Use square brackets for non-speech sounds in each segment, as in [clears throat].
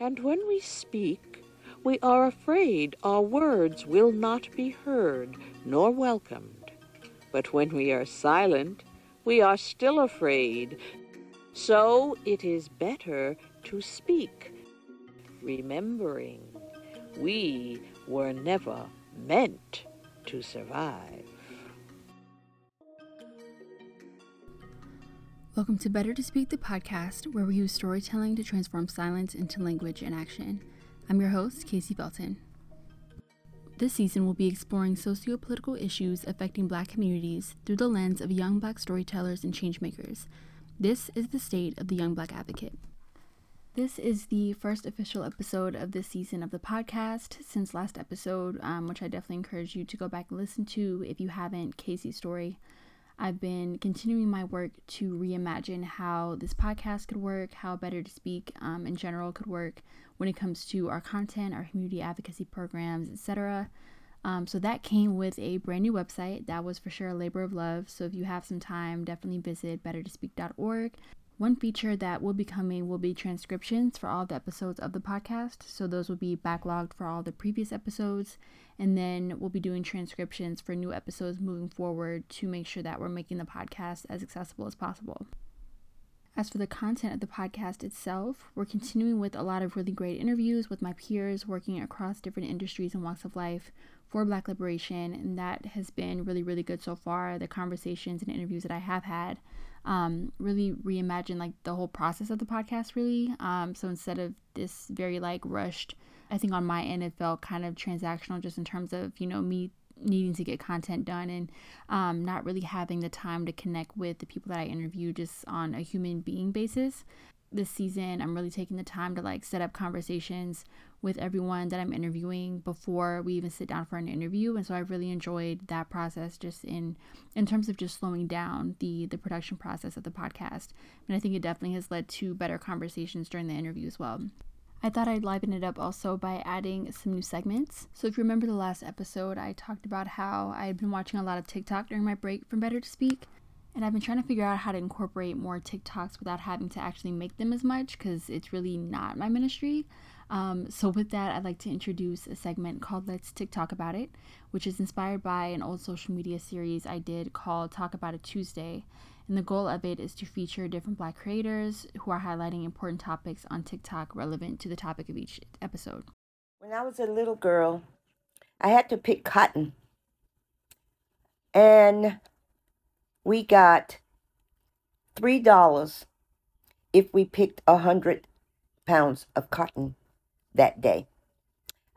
And when we speak, we are afraid our words will not be heard nor welcomed. But when we are silent, we are still afraid. So it is better to speak, remembering we were never meant to survive. Welcome to Better to Speak, the podcast, where we use storytelling to transform silence into language and action. I'm your host, Casey Belton. This season, we'll be exploring socio political issues affecting Black communities through the lens of young Black storytellers and changemakers. This is the state of the Young Black Advocate. This is the first official episode of this season of the podcast since last episode, um, which I definitely encourage you to go back and listen to if you haven't. Casey's story. I've been continuing my work to reimagine how this podcast could work, how Better to Speak um, in general could work when it comes to our content, our community advocacy programs, etc. Um, so that came with a brand new website. That was for sure a labor of love. So if you have some time, definitely visit bettertospeak.org. One feature that will be coming will be transcriptions for all the episodes of the podcast. So those will be backlogged for all the previous episodes. And then we'll be doing transcriptions for new episodes moving forward to make sure that we're making the podcast as accessible as possible. As for the content of the podcast itself, we're continuing with a lot of really great interviews with my peers working across different industries and walks of life for Black liberation. And that has been really, really good so far. The conversations and interviews that I have had um, really reimagine like the whole process of the podcast really. Um, so instead of this very like rushed i think on my end it felt kind of transactional just in terms of you know me needing to get content done and um, not really having the time to connect with the people that i interview just on a human being basis this season i'm really taking the time to like set up conversations with everyone that i'm interviewing before we even sit down for an interview and so i really enjoyed that process just in in terms of just slowing down the the production process of the podcast and i think it definitely has led to better conversations during the interview as well I thought I'd liven it up also by adding some new segments. So, if you remember the last episode, I talked about how I had been watching a lot of TikTok during my break from Better to Speak. And I've been trying to figure out how to incorporate more TikToks without having to actually make them as much because it's really not my ministry. Um, so, with that, I'd like to introduce a segment called Let's TikTok About It, which is inspired by an old social media series I did called Talk About It Tuesday. And the goal of it is to feature different black creators who are highlighting important topics on TikTok relevant to the topic of each episode. When I was a little girl, I had to pick cotton. And we got three dollars if we picked a hundred pounds of cotton that day.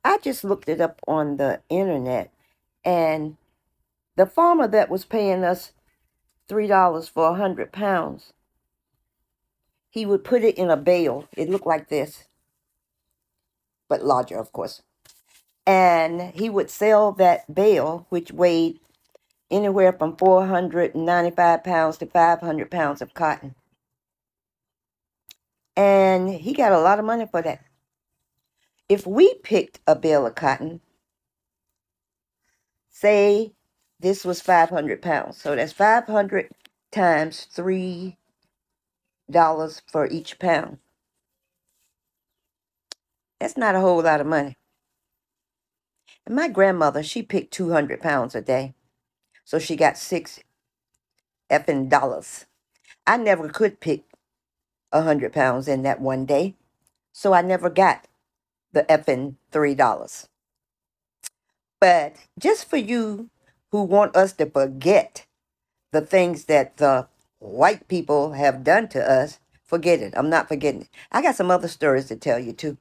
I just looked it up on the internet, and the farmer that was paying us three dollars for a hundred pounds, he would put it in a bale. It looked like this, but larger, of course. And he would sell that bale, which weighed anywhere from 495 pounds to 500 pounds of cotton. And he got a lot of money for that. If we picked a bale of cotton, say this was 500 pounds, so that's 500 times $3 for each pound. That's not a whole lot of money. And my grandmother, she picked 200 pounds a day. So she got six effing dollars. I never could pick a hundred pounds in that one day. So I never got the effing three dollars. But just for you who want us to forget the things that the white people have done to us, forget it. I'm not forgetting it. I got some other stories to tell you too.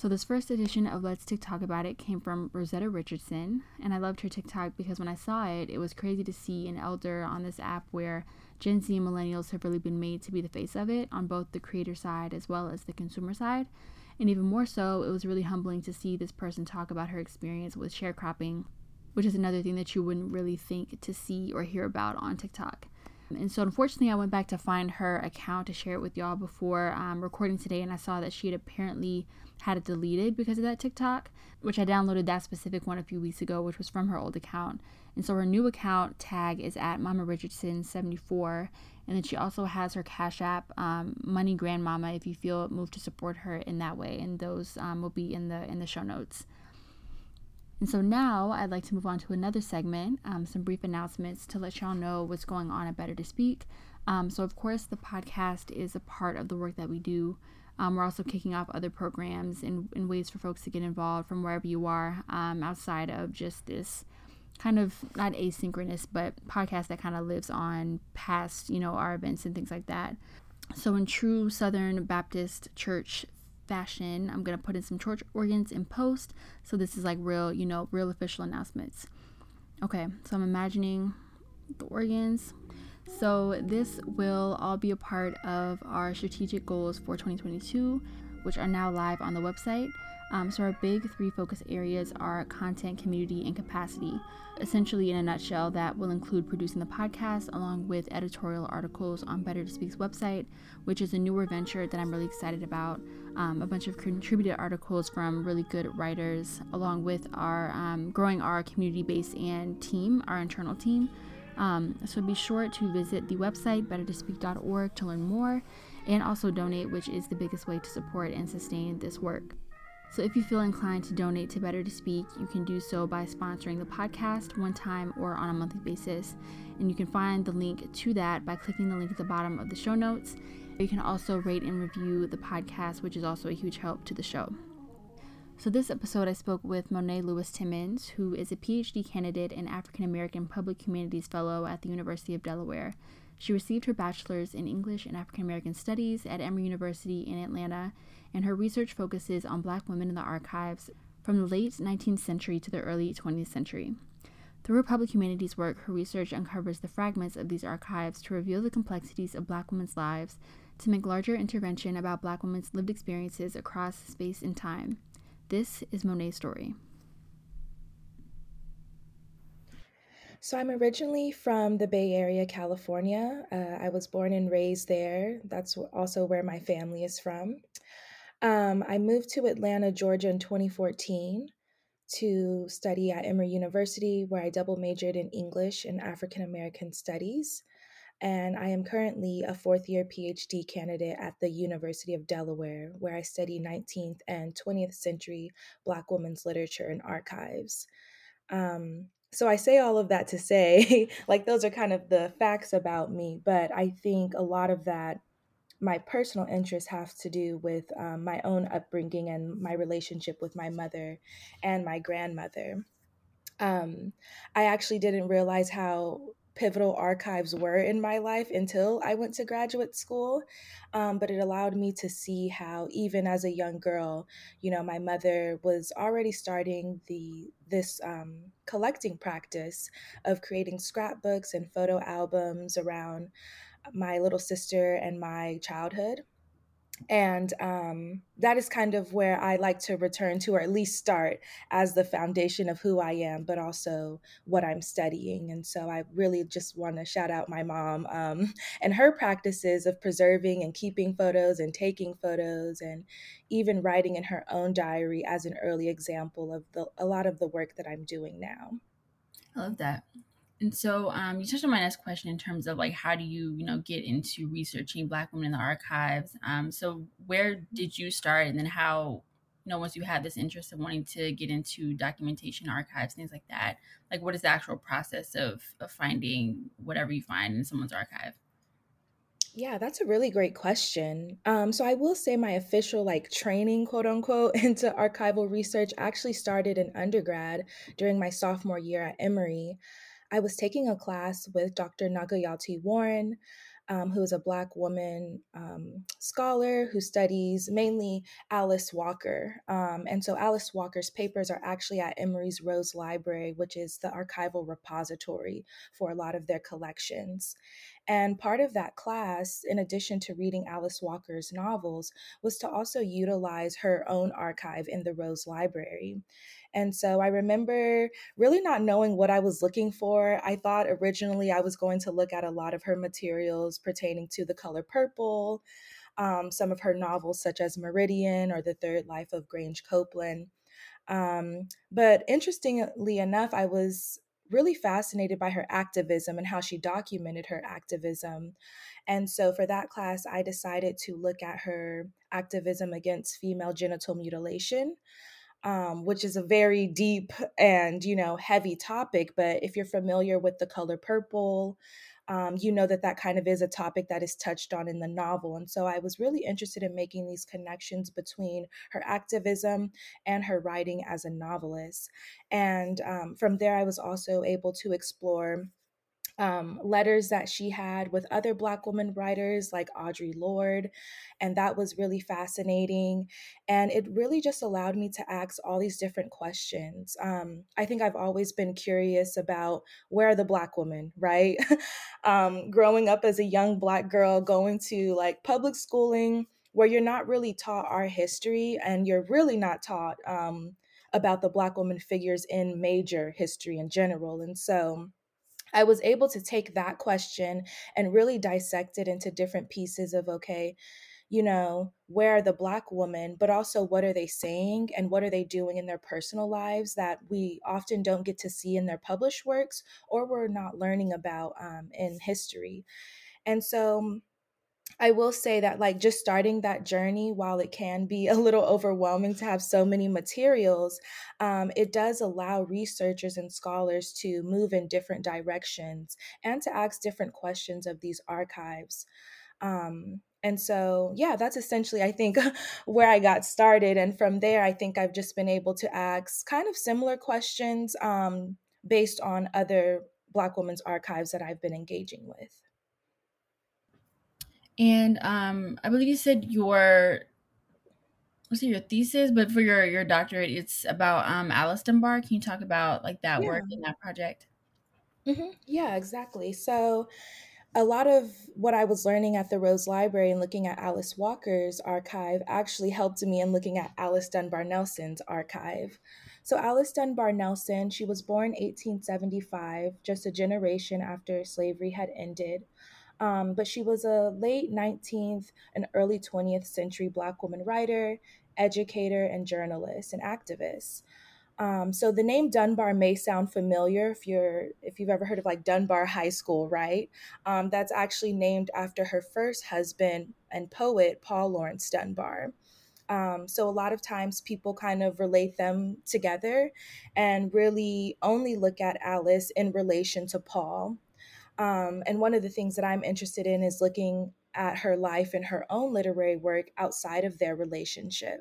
So, this first edition of Let's TikTok About It came from Rosetta Richardson, and I loved her TikTok because when I saw it, it was crazy to see an elder on this app where Gen Z and millennials have really been made to be the face of it on both the creator side as well as the consumer side. And even more so, it was really humbling to see this person talk about her experience with sharecropping, which is another thing that you wouldn't really think to see or hear about on TikTok. And so, unfortunately, I went back to find her account to share it with y'all before um, recording today, and I saw that she had apparently had it deleted because of that TikTok, which I downloaded that specific one a few weeks ago, which was from her old account. And so her new account tag is at Mama Richardson 74. And then she also has her Cash App, um, Money Grandmama, if you feel moved to support her in that way. And those um, will be in the in the show notes. And so now I'd like to move on to another segment, um, some brief announcements to let y'all know what's going on at Better to Speak. Um, so, of course, the podcast is a part of the work that we do. Um, we're also kicking off other programs and, and, ways for folks to get involved from wherever you are um, outside of just this kind of not asynchronous, but podcast that kind of lives on past, you know, our events and things like that. So, in true Southern Baptist Church fashion, I'm going to put in some church organs in post. So, this is like real, you know, real official announcements. Okay, so I'm imagining the organs. So, this will all be a part of our strategic goals for 2022, which are now live on the website. Um, so, our big three focus areas are content, community, and capacity. Essentially, in a nutshell, that will include producing the podcast along with editorial articles on Better to Speak's website, which is a newer venture that I'm really excited about. Um, a bunch of contributed articles from really good writers, along with our um, growing our community base and team, our internal team. Um, so be sure to visit the website bettertospeak.org to learn more and also donate, which is the biggest way to support and sustain this work. So if you feel inclined to donate to Better to Speak, you can do so by sponsoring the podcast one time or on a monthly basis. And you can find the link to that by clicking the link at the bottom of the show notes. You can also rate and review the podcast, which is also a huge help to the show. So, this episode, I spoke with Monet Lewis Timmons, who is a PhD candidate and African American Public Humanities Fellow at the University of Delaware. She received her bachelor's in English and African American Studies at Emory University in Atlanta, and her research focuses on black women in the archives from the late 19th century to the early 20th century. Through her public humanities work, her research uncovers the fragments of these archives to reveal the complexities of black women's lives, to make larger intervention about black women's lived experiences across space and time. This is Monet's story. So, I'm originally from the Bay Area, California. Uh, I was born and raised there. That's also where my family is from. Um, I moved to Atlanta, Georgia in 2014 to study at Emory University, where I double majored in English and African American Studies and I am currently a fourth year PhD candidate at the University of Delaware, where I study 19th and 20th century Black women's literature and archives. Um, so I say all of that to say, [laughs] like, those are kind of the facts about me, but I think a lot of that, my personal interests have to do with um, my own upbringing and my relationship with my mother and my grandmother. Um, I actually didn't realize how pivotal archives were in my life until I went to graduate school. Um, but it allowed me to see how, even as a young girl, you know, my mother was already starting the this um, collecting practice of creating scrapbooks and photo albums around my little sister and my childhood and um, that is kind of where I like to return to, or at least start as the foundation of who I am, but also what I'm studying. And so I really just want to shout out my mom um, [laughs] and her practices of preserving and keeping photos and taking photos and even writing in her own diary as an early example of the, a lot of the work that I'm doing now. I love that. And so um, you touched on my next question in terms of like how do you you know get into researching Black women in the archives. Um, so where did you start, and then how you know once you had this interest of wanting to get into documentation, archives, things like that. Like what is the actual process of of finding whatever you find in someone's archive? Yeah, that's a really great question. Um, so I will say my official like training, quote unquote, [laughs] into archival research actually started in undergrad during my sophomore year at Emory. I was taking a class with Dr. Nagueyalti Warren, um, who is a Black woman um, scholar who studies mainly Alice Walker. Um, and so Alice Walker's papers are actually at Emory's Rose Library, which is the archival repository for a lot of their collections. And part of that class, in addition to reading Alice Walker's novels, was to also utilize her own archive in the Rose Library. And so I remember really not knowing what I was looking for. I thought originally I was going to look at a lot of her materials pertaining to the color purple, um, some of her novels, such as Meridian or The Third Life of Grange Copeland. Um, but interestingly enough, I was really fascinated by her activism and how she documented her activism. And so for that class, I decided to look at her activism against female genital mutilation um, which is a very deep and you know heavy topic. But if you're familiar with the color purple, um, you know that that kind of is a topic that is touched on in the novel. And so I was really interested in making these connections between her activism and her writing as a novelist. And um, from there, I was also able to explore um, letters that she had with other Black women writers like Audre Lorde. And that was really fascinating. And it really just allowed me to ask all these different questions. Um, I think I've always been curious about where are the Black women, right? [laughs] um, growing up as a young Black girl, going to like public schooling where you're not really taught our history and you're really not taught um, about the Black woman figures in major history in general. And so, I was able to take that question and really dissect it into different pieces of okay, you know, where are the Black women, but also what are they saying and what are they doing in their personal lives that we often don't get to see in their published works or we're not learning about um, in history. And so I will say that, like, just starting that journey, while it can be [laughs] a little overwhelming to have so many materials, um, it does allow researchers and scholars to move in different directions and to ask different questions of these archives. Um, and so, yeah, that's essentially, I think, [laughs] where I got started. And from there, I think I've just been able to ask kind of similar questions um, based on other Black women's archives that I've been engaging with. And um, I believe you said your was it your thesis, but for your your doctorate, it's about um, Alice Dunbar. Can you talk about like that yeah. work and that project? Mm-hmm. Yeah, exactly. So a lot of what I was learning at the Rose Library and looking at Alice Walker's archive actually helped me in looking at Alice Dunbar Nelson's archive. So, Alice Dunbar Nelson, she was born 1875, just a generation after slavery had ended. Um, but she was a late 19th and early 20th century Black woman writer, educator, and journalist and activist. Um, so the name Dunbar may sound familiar if you're if you've ever heard of like Dunbar High School, right? Um, that's actually named after her first husband and poet Paul Laurence Dunbar. Um, so a lot of times people kind of relate them together and really only look at Alice in relation to Paul. Um, and one of the things that I'm interested in is looking at her life and her own literary work outside of their relationship.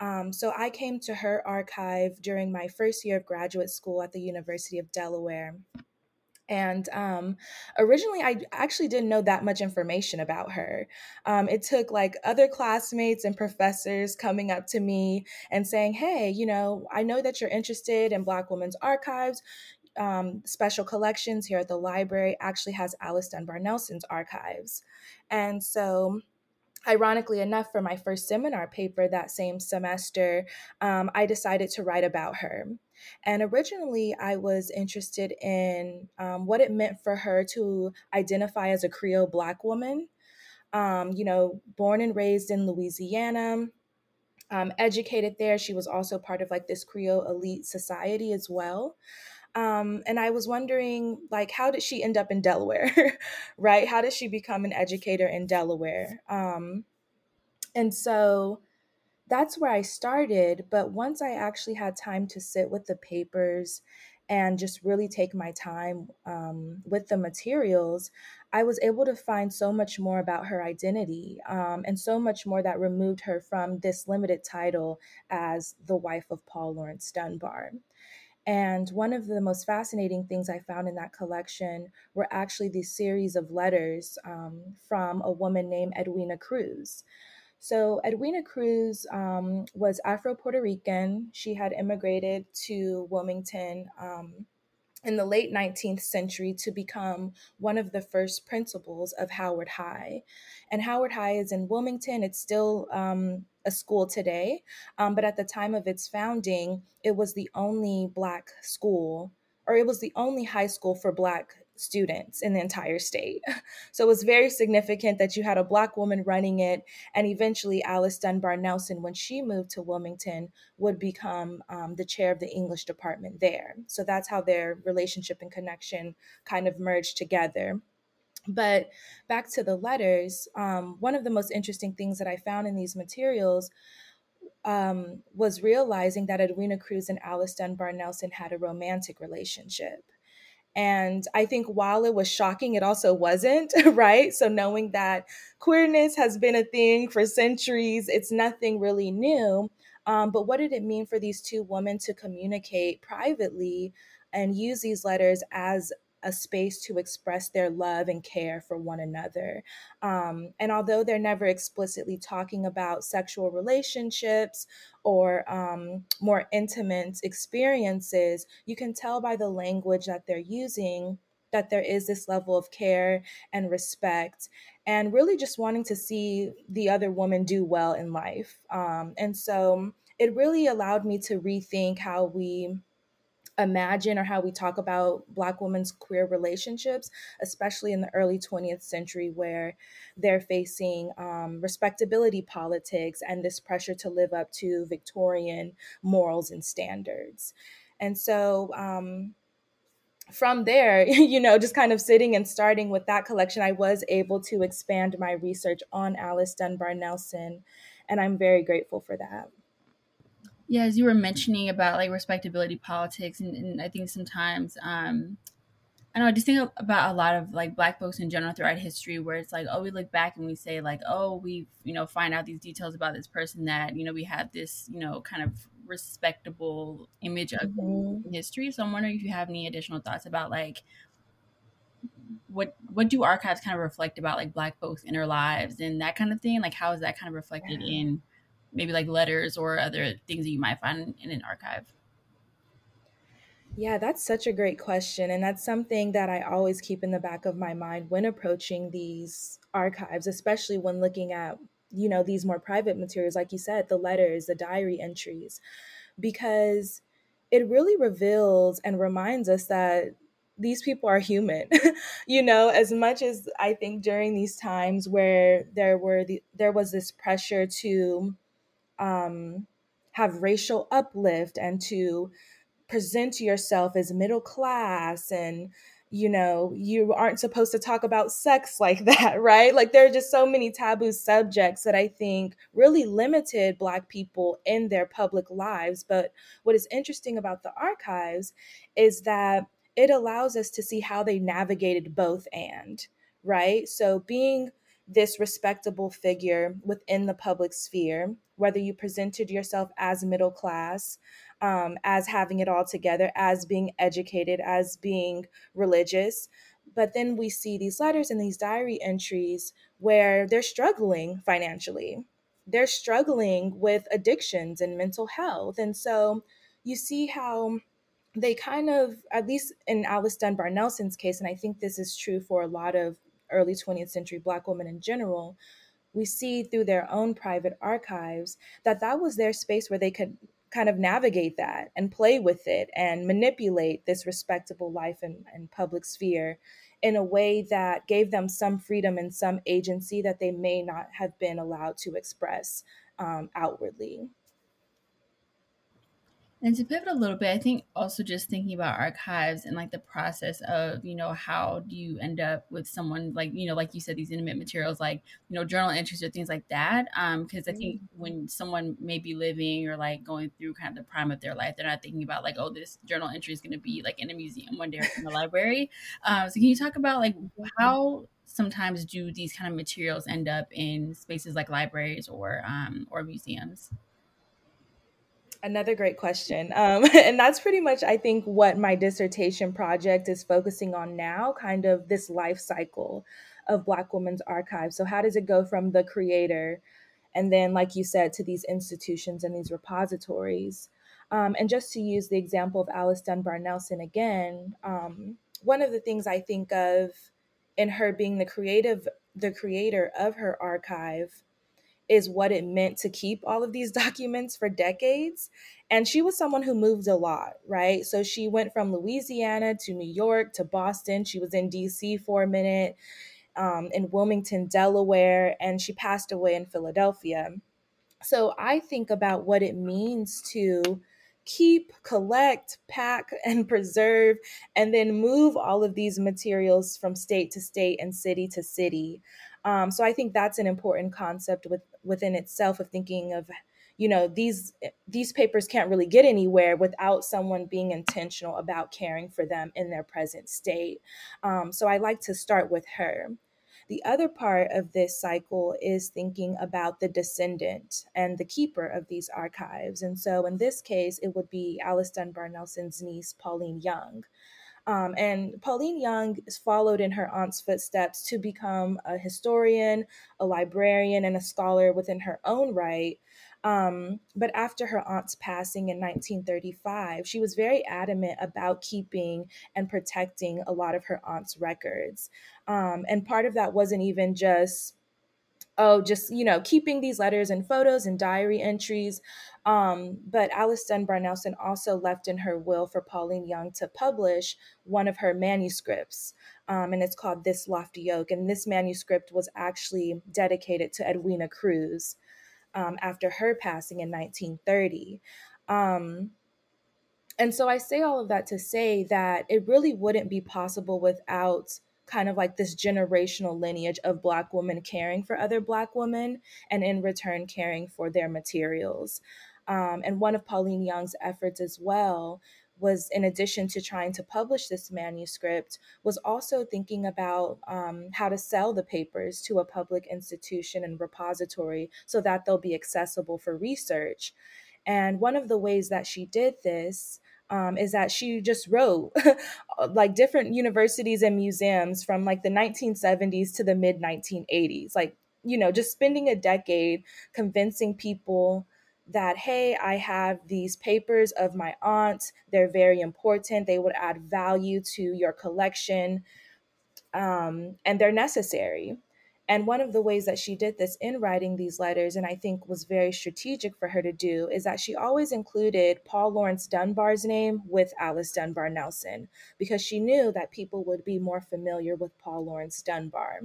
Um, so I came to her archive during my first year of graduate school at the University of Delaware. And um, originally, I actually didn't know that much information about her. Um, it took like other classmates and professors coming up to me and saying, Hey, you know, I know that you're interested in Black women's archives um, special collections here at the library actually has Alice Dunbar Nelson's archives. And so, ironically enough, for my first seminar paper that same semester, um, I decided to write about her. And originally, I was interested in um, what it meant for her to identify as a Creole Black woman. Um, you know, born and raised in Louisiana, um, educated there. She was also part of like this Creole elite society as well. Um, and I was wondering, like, how did she end up in Delaware, [laughs] right? How did she become an educator in Delaware? Um, and so that's where I started. But once I actually had time to sit with the papers and just really take my time um, with the materials, I was able to find so much more about her identity um, and so much more that removed her from this limited title as the wife of Paul Laurence Dunbar. And one of the most fascinating things I found in that collection were actually these series of letters um, from a woman named Edwina Kruse. So, Edwina Kruse um, was Afro Puerto Rican. She had immigrated to Wilmington um, in the late 19th century to become one of the first principals of Howard High. And Howard High is in Wilmington. It's still um, a school today, um, but at the time of its founding, it was the only Black school, or it was the only high school for Black students in the entire state. [laughs] So it was very significant that you had a Black woman running it. And eventually, Alice Dunbar Nelson, when she moved to Wilmington, would become um, the chair of the English department there. So that's how their relationship and connection kind of merged together. But back to the letters, um, one of the most interesting things that I found in these materials um, was realizing that Edwina Kruse and Alice Dunbar Nelson had a romantic relationship. And I think while it was shocking, it also wasn't, [laughs] right? So knowing that queerness has been a thing for centuries, it's nothing really new. Um, but what did it mean for these two women to communicate privately and use these letters as a space to express their love and care for one another. Um, and although they're never explicitly talking about sexual relationships or um, more intimate experiences, you can tell by the language that they're using that there is this level of care and respect and really just wanting to see the other woman do well in life. Um, and so it really allowed me to rethink how we imagine or how we talk about Black women's queer relationships, especially in the early 20th century, where they're facing um, respectability politics and this pressure to live up to Victorian morals and standards. And so, um, from there, [laughs] you know, just kind of sitting and starting with that collection, I was able to expand my research on Alice Dunbar Nelson. And I'm very grateful for that. Yeah, as you were mentioning about like respectability politics, and, and I think sometimes, um, I know I just think about a lot of like Black folks in general throughout history, where it's like, oh, we look back and we say like, oh, we you know find out these details about this person that you know we had this you know kind of respectable image of mm-hmm. history. So I'm wondering if you have any additional thoughts about like what what do archives kind of reflect about like Black folks' inner lives and that kind of thing? Like how is that kind of reflected yeah. in maybe like letters or other things that you might find in an archive? Yeah, that's such a great question. And that's something that I always keep in the back of my mind when approaching these archives, especially when looking at, you know, these more private materials, like you said, the letters, the diary entries, because it really reveals and reminds us that these people are human [laughs] you know as much as i think during these times where there were the there was this pressure to um, have racial uplift and to present yourself as middle class and you know you aren't supposed to talk about sex [laughs] like that right? Like there are just so many taboo subjects that i think really limited black people in their public lives. But what is interesting about the archives is that it allows us to see how they navigated both and right? So being this respectable figure within the public sphere, whether you presented yourself as middle class, um, as having it all together, as being educated, as being religious. But then we see these letters and these diary entries where they're struggling financially. They're struggling with addictions and mental health. And so you see how they kind of, at least in Alice Dunbar Nelson's case, and I think this is true for a lot of early 20th century Black women in general, we see through their own private archives that that was their space where they could kind of navigate that and play with it and manipulate this respectable life and, and public sphere in a way that gave them some freedom and some agency that they may not have been allowed to express um, outwardly. And to pivot a little bit, I think also just thinking about archives and like the process of, you know, how do you end up with someone like, you know, like you said, these intimate materials, like, you know, journal entries or things like that. Um, because I think mm-hmm. when someone may be living or like going through kind of the prime of their life, they're not thinking about like, oh, this journal entry is going to be like in a museum one day in the library. Um, so can you talk about like mm-hmm. how sometimes do these kind of materials end up in spaces like libraries or um, or museums? Another great question. Um, [laughs] and that's pretty much, I think, what my dissertation project is focusing on now kind of this life cycle of Black Women's Archive. So, how does it go from the creator and then, like you said, to these institutions and these repositories? Um, and just to use the example of Alice Dunbar Nelson again, um, one of the things I think of in her being the creative, the creator of her archive is what it meant to keep all of these [laughs] documents for decades. And she was someone who moved a lot, right? So she went from Louisiana to New York to Boston. She was in DC for a minute, um, in Wilmington, Delaware, and she passed away in Philadelphia. So I think about what it means to keep, collect, pack, [laughs] and preserve, and then move all of these materials from state to state and city to city. Um, so I think that's an important concept with, within itself of thinking of you know these these papers can't really get anywhere without someone being intentional about caring for them in their present state um, so i like to start with her the other part of this cycle is thinking about the descendant and the keeper of these archives. And so in this case, it would be Alice Dunbar Nelson's niece, Pauline Young. Um, and Pauline Young is followed in her aunt's footsteps to become a historian, a librarian, and a scholar within her own right. Um, but after her aunt's passing in 1935, she was very adamant about keeping and protecting a lot of her aunt's records. Um, and part of that wasn't even just oh, just, you know, keeping these letters and photos and diary entries. Um, but Alice Dunbar Nelson also left in her will for Pauline Young to publish one of her manuscripts. Um, and it's called This Lofty Oak. And this manuscript was actually dedicated to Edwina Kruse um, after her passing in 1930. Um, and so I say all of that to say that it really wouldn't be possible without kind of like this generational lineage of Black women caring for other Black women and in return caring for their materials. Um, and one of Pauline Young's efforts as well was in addition to trying to publish this manuscript was also thinking about um, how to sell the papers to a public institution and repository so that they'll be accessible for research and one of the ways that she did this um, is that she just wrote [laughs] like different universities and museums from like the 1970s to the mid 1980s like you know just spending a decade convincing people that hey i have these papers of my aunt. They're very important. They would add value to your collection um, and they're necessary and one of the ways that she did this in writing these letters, and I think was very strategic for her to do, is that she always included Paul Laurence Dunbar's name with Alice Dunbar Nelson because she knew that people would be more familiar with Paul Laurence Dunbar.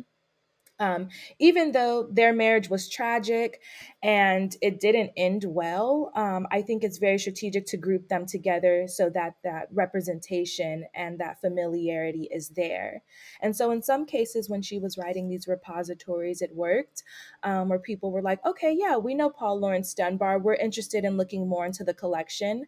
Um, even though their marriage was tragic and it didn't end well, um, I think it's very strategic to group them together so that that representation and that familiarity is there. And so, in some cases, when she was writing these repositories, it worked, um, where people were like, okay, yeah, we know Paul Laurence Dunbar. We're interested in looking more into the collection.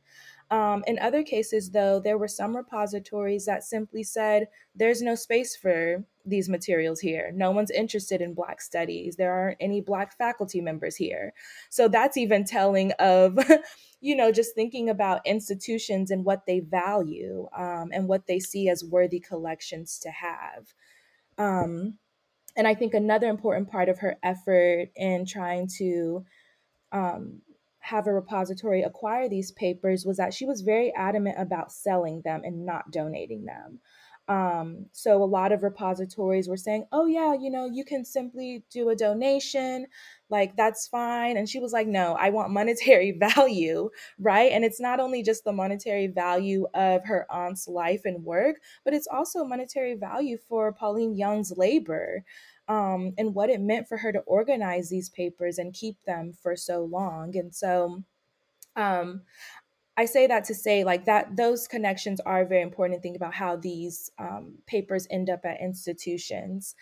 Um, in other cases, though, there were some repositories that simply said, there's no space for these materials here. No one's interested in Black studies. There aren't any Black faculty members here. So that's even telling of, [laughs] you know, just thinking about institutions and what they value um, and what they see as worthy collections to have. Um, and I think another important part of her effort in trying to um, have a repository acquire these papers was that she was very adamant about selling them and not donating them. Um, so a lot of repositories were saying, oh, yeah, you know, you can simply do a donation, like that's fine. And she was like, no, I want monetary [laughs] value, right? And it's not only just the monetary value of her aunt's life and work, but it's also monetary value for Pauline Young's labor um, and what it meant for her to organize these papers and keep them for so long. And so, um, I say that to say like that those connections are very important. to Think about how these um, papers end up at institutions.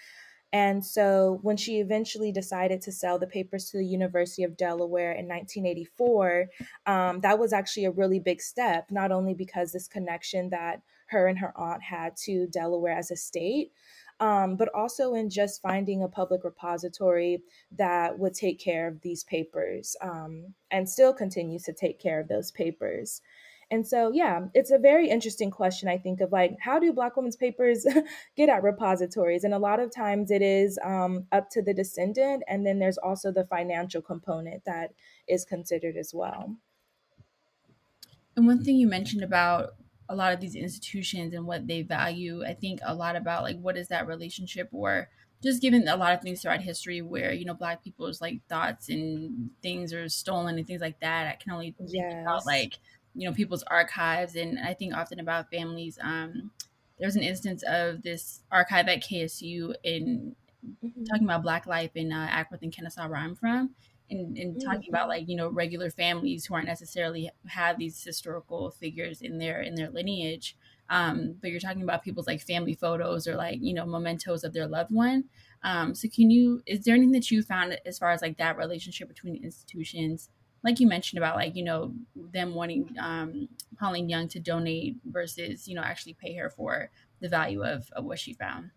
And so when she eventually decided to sell the papers to the University of Delaware in 1984, um, that was actually a really big step, not only because this connection that her and her aunt had to Delaware as a state, um, but also in just finding a public repository that would take care of these papers um, and still continues to take care of those papers. And so, yeah, it's a very interesting question, I think, of like, how do Black women's papers [laughs] get at repositories? And a lot of times it is um, up to the descendant. And then there's also the financial component that is considered as well. And one thing you mentioned about a lot of these institutions and what they value, I think a lot about like what is that relationship or just given a lot of things throughout history where, you know, black people's like thoughts and things are stolen and things like that. I can only think about like, you know, people's archives and I think often about families. Um, there was an instance of this archive at KSU in mm-hmm. talking about black life in uh, Acworth and Kennesaw where I'm from and, and mm-hmm. talking about like you know regular families who aren't necessarily have these historical figures in their in their lineage um, but you're talking about people's like family photos or like you know mementos of their loved one. Um, so can you is there anything that you found as far as like that relationship between institutions? Like you mentioned about like you know them wanting um, pauline young to donate versus you know actually pay her for the value of, of what she found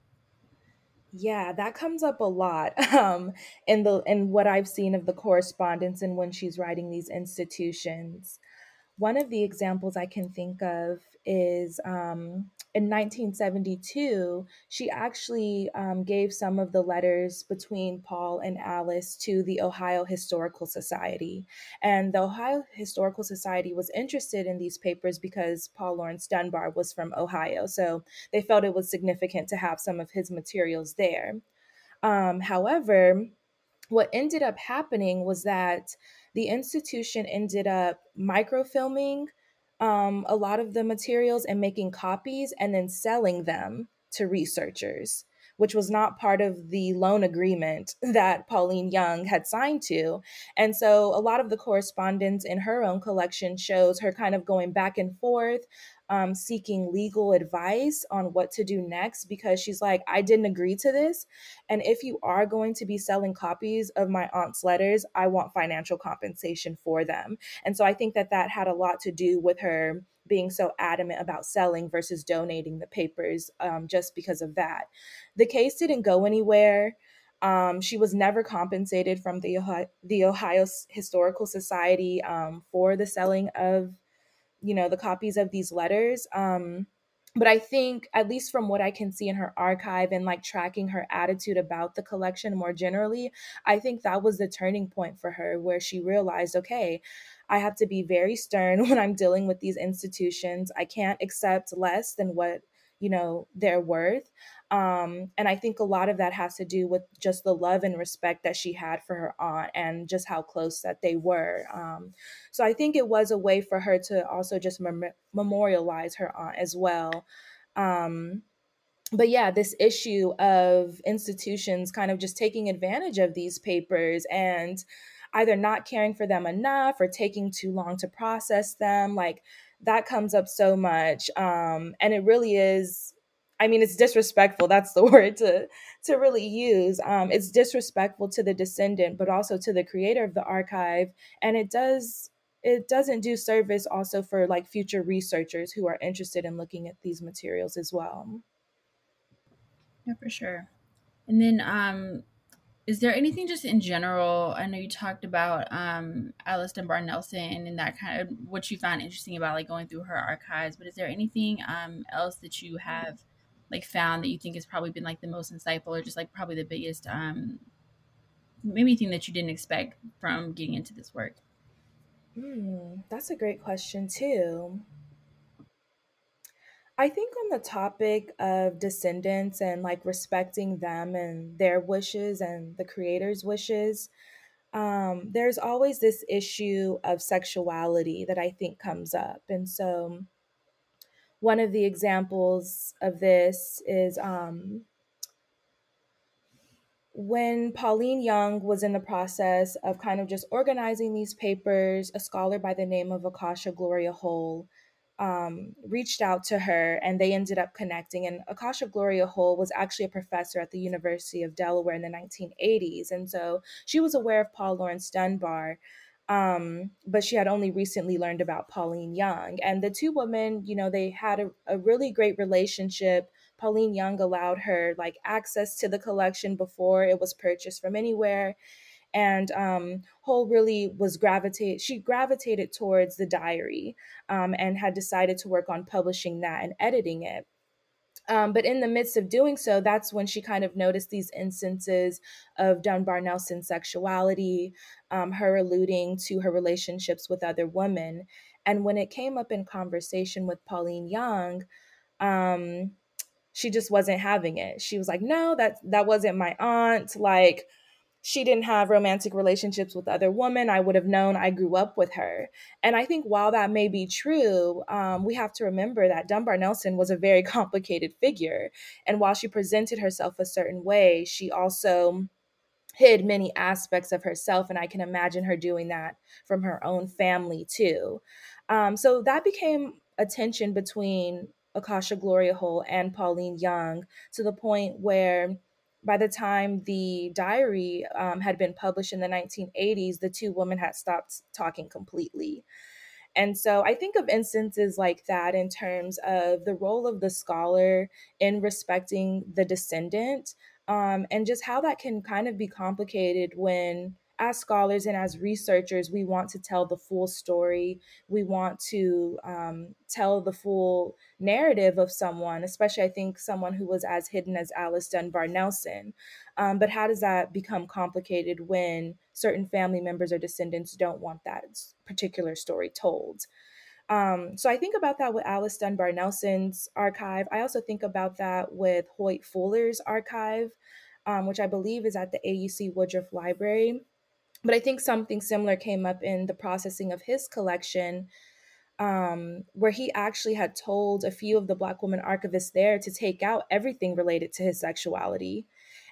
yeah, that comes up a lot [laughs] um, in the in what I've seen of the correspondence and when she's writing these institutions. One of the examples I can think of is um, in 1972, she actually um, gave some of the letters between Paul and Alice to the Ohio Historical Society. And the Ohio Historical Society was interested in these papers because Paul Laurence Dunbar was from Ohio. So they felt it was significant to have some of his materials there. Um, however, what ended up happening was that the institution ended up microfilming um, a lot of the materials and making copies and then selling them to researchers, which was not part of the loan agreement [laughs] that Pauline Young had signed to. And so a lot of the correspondence in her own collection shows her kind of going back and forth um, seeking legal advice on what to do next because she's like, I didn't agree to this. And if you are going to be selling copies of my aunt's letters, I want financial compensation for them. And so I think that that had a lot to do with her being so adamant about selling versus donating the papers um, just because of that. The case didn't go anywhere. Um, she was never compensated from the Ohio, the Ohio Historical Society um, for the selling of you know the copies of these letters um but i think at least from what i can see in her archive and like tracking her attitude about the collection more generally i think that was the turning point for her where she realized okay i have to be very stern [laughs] when i'm dealing with these institutions. I can't accept less than what you know they're worth um, and i think a lot of that has to do with just the love and respect that she had for her aunt and just how close that they were um, so i think it was a way for her to also just mem- memorialize her aunt as well um, but yeah, this issue of institutions kind of just taking advantage of these papers and either not caring for them enough or taking too long to process them. Like that comes up so much um, and it really is I mean, it's disrespectful. That's the [laughs] word to to really use. Um, it's disrespectful to the descendant, but also to the creator of the archive, and it does it doesn't do service also for like future researchers who are interested in looking at these materials as well. Yeah, for sure. And then, um, is there anything just in general? I know you talked about um, Alice Dunbar Nelson and that kind of what you found interesting about like going through her archives, but is there anything um, else that you have like found that you think has probably been like the most insightful or just like probably the biggest um, maybe thing that you didn't expect from getting into this work? Hmm, that's a great question too. I think on the topic of descendants and like respecting them and their wishes and the creator's wishes, um, there's always this issue of sexuality that I think comes up. And so, one of the examples of this is um, when Pauline Young was in the process of kind of just organizing these papers, a scholar by the name of Akasha Gloria Hull um, reached out to her and they ended up connecting. And Akasha Gloria Hull was actually a professor at the University of Delaware in the 1980s. And so she was aware of Paul Laurence Dunbar. Um, but she had only recently learned about Pauline Young. And the two women, you know, they had a, a really great relationship. Pauline Young allowed her like access to the collection before it was purchased from anywhere and um, Hull really was gravitate. She gravitated towards the diary um, and had decided to work on publishing that and editing it. Um, but in the midst of doing so, that's when she kind of noticed these instances of Dunbar Nelson's sexuality, um, her alluding to her relationships with other women. And when it came up in conversation with Pauline Young, um, she just wasn't having it. She was like, "No, that that wasn't my aunt. Like, she didn't have romantic relationships with other women. I would have known I grew up with her. And I think while that may be true, um, we have to remember that Dunbar Nelson was a very [laughs] complicated figure. And while she presented herself a certain way, she also hid many aspects of herself. And I can imagine her doing that from her own family too. Um, so that became a tension between Akasha Gloria Hull and Pauline Young to the point where by the time the diary um, had been published in the 1980s, the two women had stopped talking completely. And so I think of instances like that in terms of the role of the scholar in respecting the descendant um, and just how that can kind of be complicated when as scholars and as researchers, we want to tell the full story. We want to um, tell the full narrative of someone, especially I think someone who was as hidden as Alice Dunbar Nelson. Um, but how does that become complicated when certain family members or descendants don't want that particular story told? Um, so I think about that with Alice Dunbar Nelson's archive. I also think about that with Hoyt Fuller's archive, um, which I believe is at the AUC Woodruff Library. But I think something similar came up in the processing of his collection, um, where he actually had told a few of the Black women archivists there to take out everything related to his sexuality.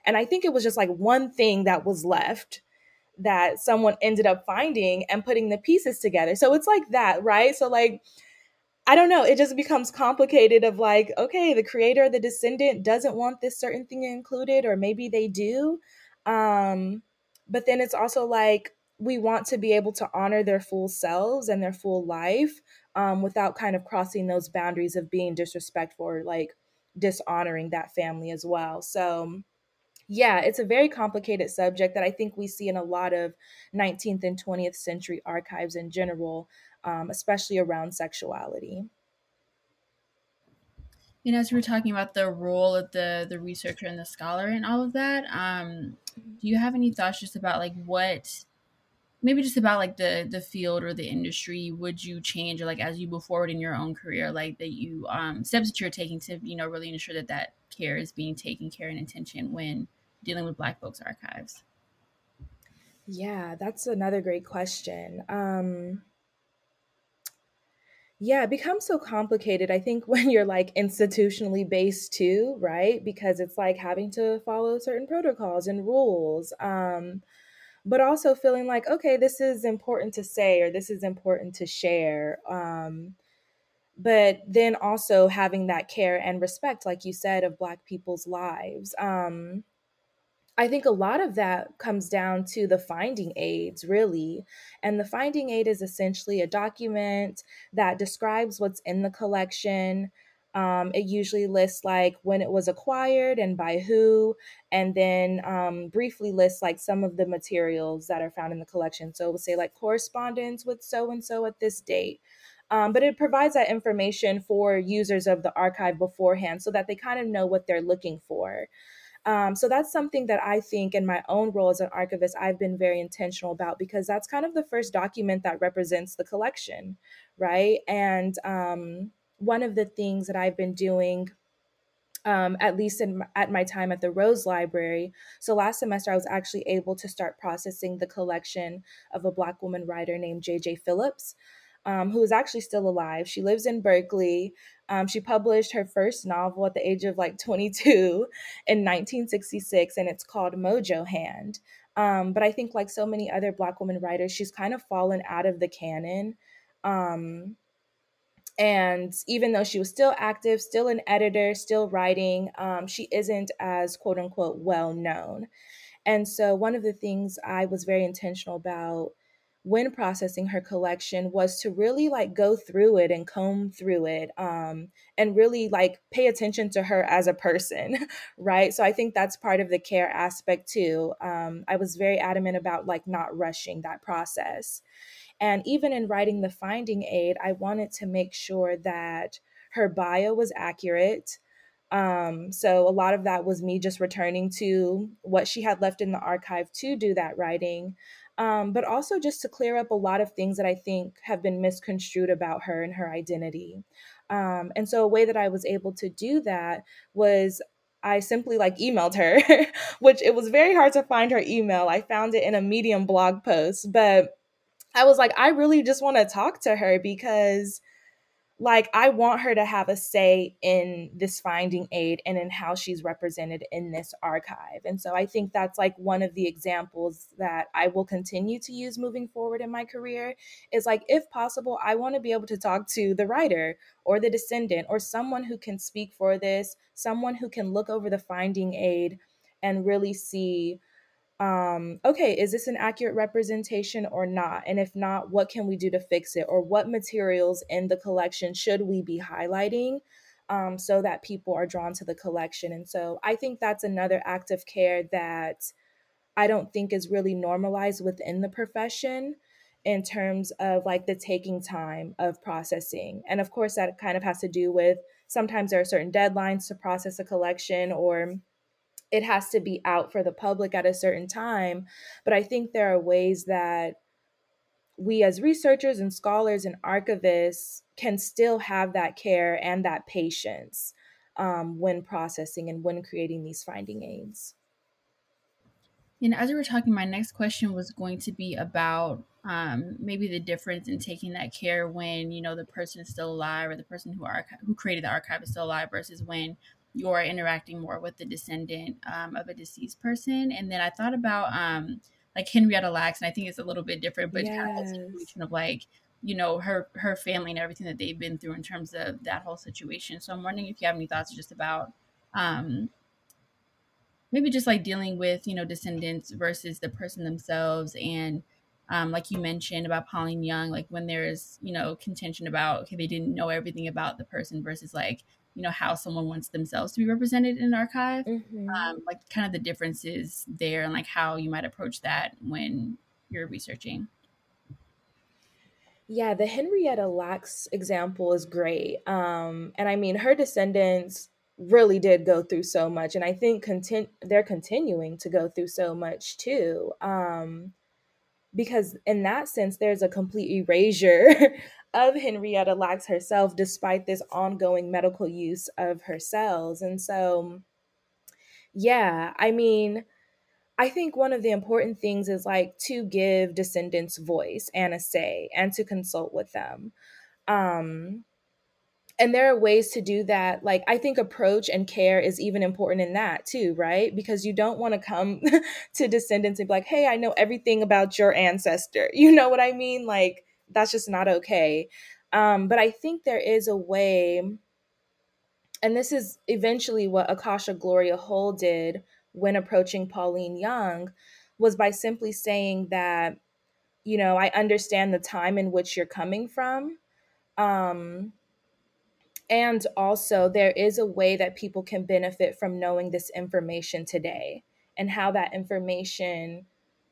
And I think it was just like one thing that was left that someone ended up finding and putting the pieces together. So it's like that, right? So, like, I don't know, it just becomes complicated of like, okay, the creator, the descendant doesn't want this certain thing included, or maybe they do. Um, but then it's also like we want to be able to honor their full selves and their full life um, without kind of crossing those boundaries of being disrespectful or like dishonoring that family as well. So, yeah, it's a very complicated subject that I think we see in a lot of 19th and 20th century archives in general, um, especially around sexuality. Know, as we were talking about the role of the the researcher and the scholar and all of that, um, do you have any thoughts just about like what maybe just about like the the field or the industry would you change or like as you move forward in your own career like that you um steps that you're taking to you know really ensure that that care is being taken care and attention when dealing with black folks archives? Yeah that's another great question. Um yeah, it becomes so complicated. I think [laughs] when you're like institutionally based too, right? Because it's like having to follow certain protocols and rules. Um, but also feeling like, okay, this is important to say or this is important to share. Um, but then also having that care and respect, like you said, of Black people's lives. Um, I think a lot of that comes down to the finding aids, really. And the finding aid is essentially a document that describes what's in the collection. Um, it usually lists like when it was acquired and by who, and then um, briefly lists like some of the materials that are found in the collection. So it will say like correspondence with so and so at this date. Um, but it provides that information for users of the archive beforehand so that they kind of know what they're looking for. Um, so that's something that I think in my own role as an archivist, I've been very intentional about because that's kind of the first document that represents the collection, right? And um, one of the things that I've been doing um, at least in, at my time at the Rose Library. So last semester, I was actually able to start processing the collection of a Black woman writer named J.J. Phillips um, who is actually still alive. She lives in Berkeley. Um, she published her first novel at the age of like 22 in 1966, and it's called Mojo Hand. Um, but I think, like so many other Black women writers, she's kind of fallen out of the canon. Um, and even though she was still active, still an editor, still writing, um, she isn't as quote unquote well known. And so, one of the things I was very intentional about when processing her collection was to really like go through it and comb through it um, and really like pay attention to her as a person [laughs] right? So i think that's part of the care aspect too. Um, i was very adamant about like not rushing that process. And even in writing the finding aid i wanted to make sure that her bio was accurate. Um, so a lot of that was me just returning to what she had left in the archive to do that writing. Um, but also just to clear up a lot of things that I think have been misconstrued about her and her identity. Um, and so a way that I was able to do that was I simply like emailed her, [laughs] which it was very hard to find her email. I found it in a Medium blog post, but I was like, I really just want to talk to her because like I want her to have a say in this finding aid and in how she's represented in this archive. And so I think that's like one of the examples that I will continue to use moving forward in my career is like if possible I want to be able to talk to the writer or the descendant or someone who can speak for this, someone who can look over the finding aid and really see um, okay, is this an accurate representation or not? And if not, what can we do to fix it? Or what materials in the collection should we be highlighting um, so that people are drawn to the collection? And so I think that's another act of care that I don't think is really normalized within the profession in terms of like the taking time of processing. And of course, that kind of has to do with sometimes there are certain deadlines to process a collection or it has to be out for the public at a certain time. But I think there are ways that we as researchers and scholars and archivists can still have that care and that patience um, when processing and when creating these finding aids. And as we were talking, my next question was going to be about um, maybe the difference in taking that care when you know the person is still alive or the person who who created the archive is still alive versus when you're interacting more with the descendant um, of a deceased person. And then I thought about um, like Henrietta Lacks, and I think it's a little bit different, but yes. kind of situation of like, you know, her her family and everything that they've been through in terms of that whole situation. So I'm wondering if you have any thoughts just about um, maybe just like dealing with you know descendants versus the person themselves and um, like you mentioned about Pauline Young, like when there's you know contention about okay they didn't know everything about the person versus like you know how someone wants themselves to be represented in an archive mm-hmm. um, like kind of the differences there and like how you might approach that when you're researching yeah the henrietta lacks example is great um, and i mean her descendants really did go through so much and i think content they're continuing to go through so much too um, because in that sense there's a complete erasure [laughs] of Henrietta Lacks herself, despite this ongoing medical use of her cells. And so, yeah, I mean, I think one of the important things is like to give descendants voice and a say and to consult with them. Um, and there are ways to do that like i think approach and care is even important in that too right because you don't want to come [laughs] to descendants and be like hey i know everything about your ancestor [laughs] you know what i mean like that's just not okay. Um, but I think there is a way, and this is eventually what Akasha Gloria Hull did when approaching Pauline Young, was by simply saying that, you know, I understand the time in which you're coming from. Um, and also, there is a way that people can benefit from knowing this information today and how that information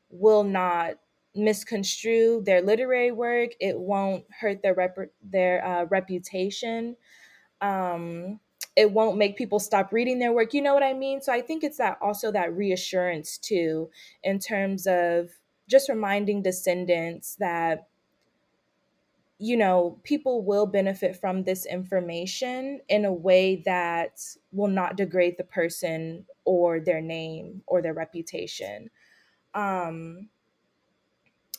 will not misconstrue their literary work. It won't hurt their rep- their uh, reputation. Um, it won't make people stop reading their work. You know what I mean? So I think it's that also that reassurance too, in terms of just reminding descendants that you know people will benefit from this information in a way that will not degrade the person or their name or their reputation um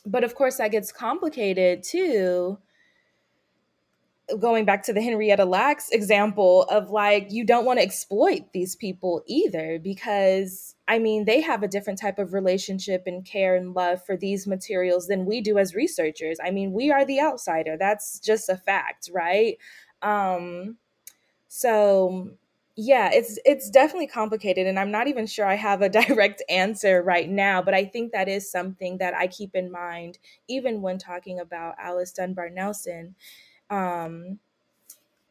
but of course that gets complicated too. Going back to the henrietta lacks example of like you don't want to exploit these people either because i mean they have a different type of relationship and care and love for these materials than we do as researchers. I mean we are the outsider. That's just a fact right? Um so yeah it's it's definitely complicated and i'm not even sure i have a [laughs] direct answer right now but i think that is something that i keep in mind even when talking about alice dunbar nelson um,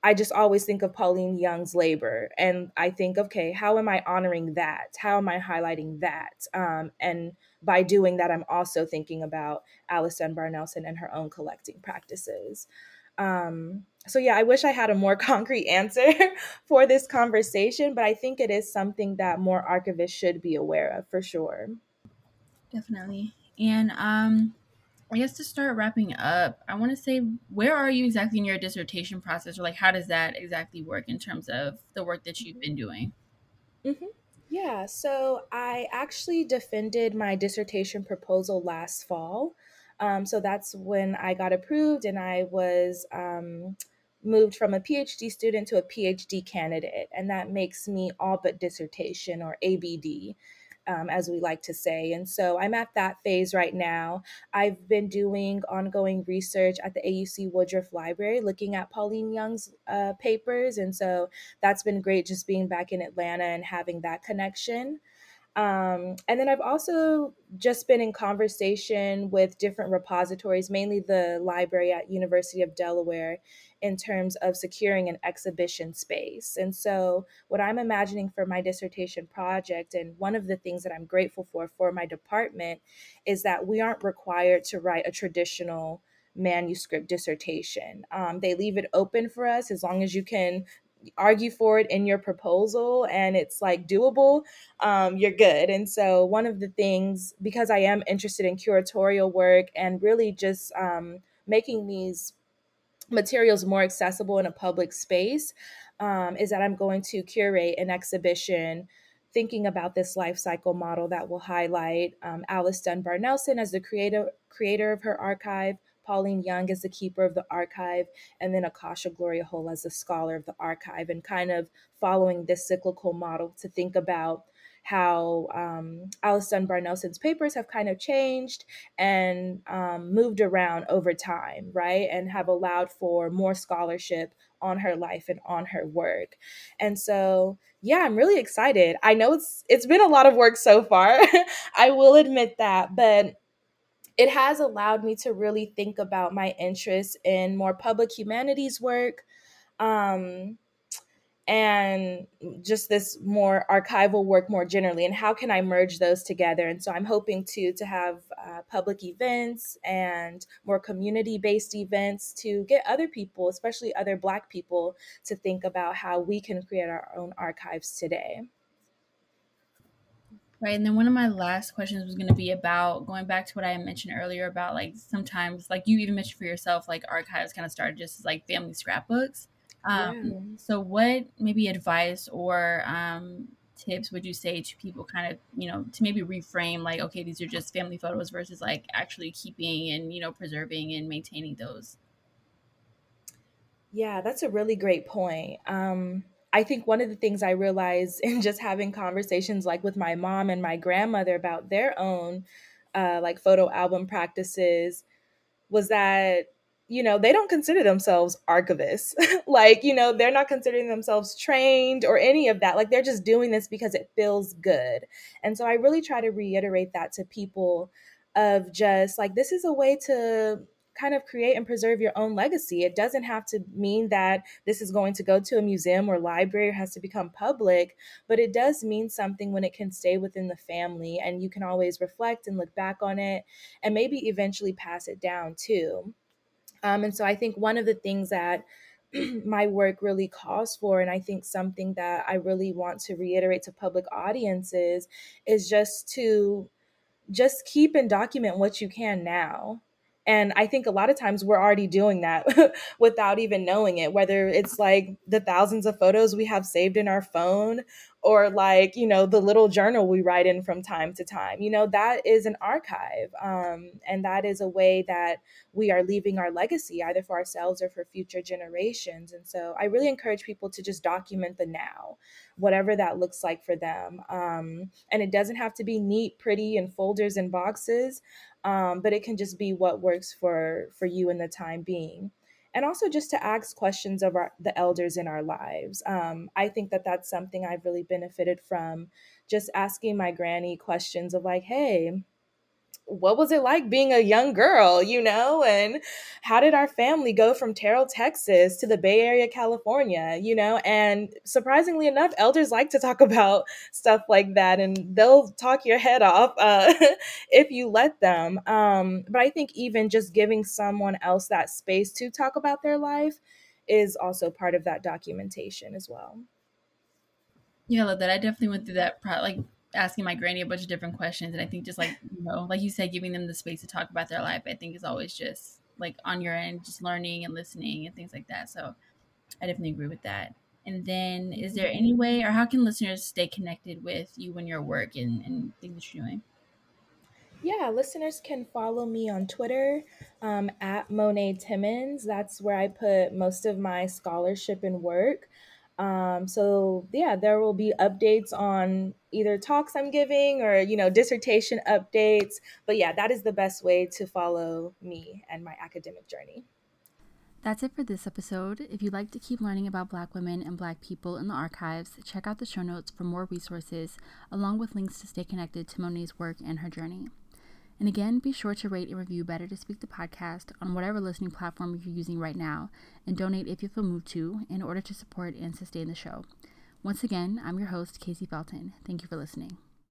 i just always think of pauline young's labor and i think okay how am i honoring that? How am i highlighting that? Um, and by doing that i'm also thinking about alice dunbar nelson and her own collecting practices Um, so yeah, I wish I had a more [laughs] concrete answer [laughs] for this conversation, but I think it is something that more archivists should be aware of for sure. Definitely. And um I guess to start wrapping up, I want to say where are you exactly in your dissertation process or like how does that exactly work in terms of the work that you've been doing? Mm-hmm. Yeah, so I actually defended my dissertation proposal last fall. Um, so that's when I got approved and I was um, moved from a PhD student to a PhD candidate. And that makes me all but dissertation or ABD um, as we like to say. And so I'm at that phase right now. I've been doing ongoing research at the AUC Woodruff Library, looking at Pauline Young's uh, papers. And so that's been great just being back in Atlanta and having that connection. Um, and then I've also just been in conversation with different repositories, mainly the library at University of Delaware, in terms of securing an exhibition space. And so, what I'm imagining for my dissertation project, and one of the things that I'm grateful for for my department, is that we aren't required to write a traditional manuscript dissertation. Um, they leave it open for us as long as you can argue for it in your proposal and it's like doable, um, you're good. And so, one of the things, because I am interested in curatorial work and really just um, making these materials more accessible in a public space, um, is that I'm going to curate an exhibition thinking about this life cycle model that will highlight um, Alice Dunbar Nelson as the creator creator of her archive, Pauline Young as the keeper of the archive, and then Akasha Gloria Hull as the scholar of the archive, and kind of following this cyclical model to think about how um, Alice Dunbar Nelson's papers have kind of changed and um, moved around over time, right? And have allowed for more scholarship on her life and on her work. And so, yeah, I'm really excited. I know it's it's been a lot of work so far. [laughs] I will admit that, but it has allowed me to really think about my interests in more public humanities work um, and just this more archival work more generally and how can i merge those together? And so i'm hoping to to have uh, public events and more community based events to get other people especially other black people to think about how we can create our own archives today Right. And then one of my last questions was going to be about going back to what I mentioned earlier about like sometimes, like you even mentioned for yourself, like archives kind of started just as like family scrapbooks. Um, yeah. So, what maybe advice or um, tips would you say to people kind of, you know, to maybe reframe like, okay, these are just family photos versus like actually keeping and, you know, preserving and maintaining those? Yeah, that's a really great point. Um, I think one of the things I realized [laughs] in just having conversations like with my mom and my grandmother about their own uh, like photo album practices was that you know they don't consider themselves archivists. [laughs] Like you know they're not considering themselves trained or any of that. Like they're just doing this because it feels good. And so i really try to reiterate that to people of just like this is a way to kind of create and preserve your own legacy. It doesn't have to mean that this is going to go to a museum or library or has to become public, but it does mean something when it can stay within the family and you can always reflect and look back on it and maybe eventually pass it down too. Um, and so I think one of the things that [clears throat] my work really calls for, and I think something that I really want to reiterate to public audiences is just to just keep and document what you can now and I think a lot of times we're already doing that [laughs] without even knowing it, whether it's like the thousands of photos we have saved in our phone or like, you know, the little journal we write in from time to time. You know, that is an archive. Um, and that is a way that we are leaving our legacy, either for ourselves or for future generations. And so I really encourage people to just document the now, whatever that looks like for them. Um, and it doesn't have to be neat, pretty, in folders and boxes um, but it can just be what works for for you in the time being. And also just to ask questions of our, the elders in our lives. Um, i think that that's something i've really benefited from just asking my granny questions of like hey what was it like being a young girl, you know? And how did our family go from Terrell, Texas to the Bay Area, California, you know? And surprisingly enough, elders like to talk [laughs] about stuff like that and they'll talk your head off uh, [laughs] if you let them. Um, but I think even just giving someone else that space to talk about their life is also part of that documentation as well. Yeah, I love that. I definitely went through that, like asking my granny a bunch of different questions, and I think just like you know, like you said, giving them the space to talk about their life, I think is always just like on your end, just learning and listening and things like that. So I definitely agree with that. And then, is there any way, or how can listeners stay connected with you when you're work and, and things that you're doing? Yeah, listeners can follow me on Twitter um, at Monet Timmons. That's where I put most of my scholarship and work. Um, so yeah, there will be updates on either talks I'm giving or you know dissertation updates. But yeah, that is the best way to follow me and my academic journey. That's it for this episode. If you'd like to keep learning about Black women and Black people in the archives, check out the show notes for more resources, along with links to stay connected to Monet's work and her journey. And again, be sure to rate and review Better to Speak the podcast on whatever listening platform you're using right now, and donate if you feel moved to in order to support and sustain the show. Once again, I'm your host, Casey Felton. Thank you for listening.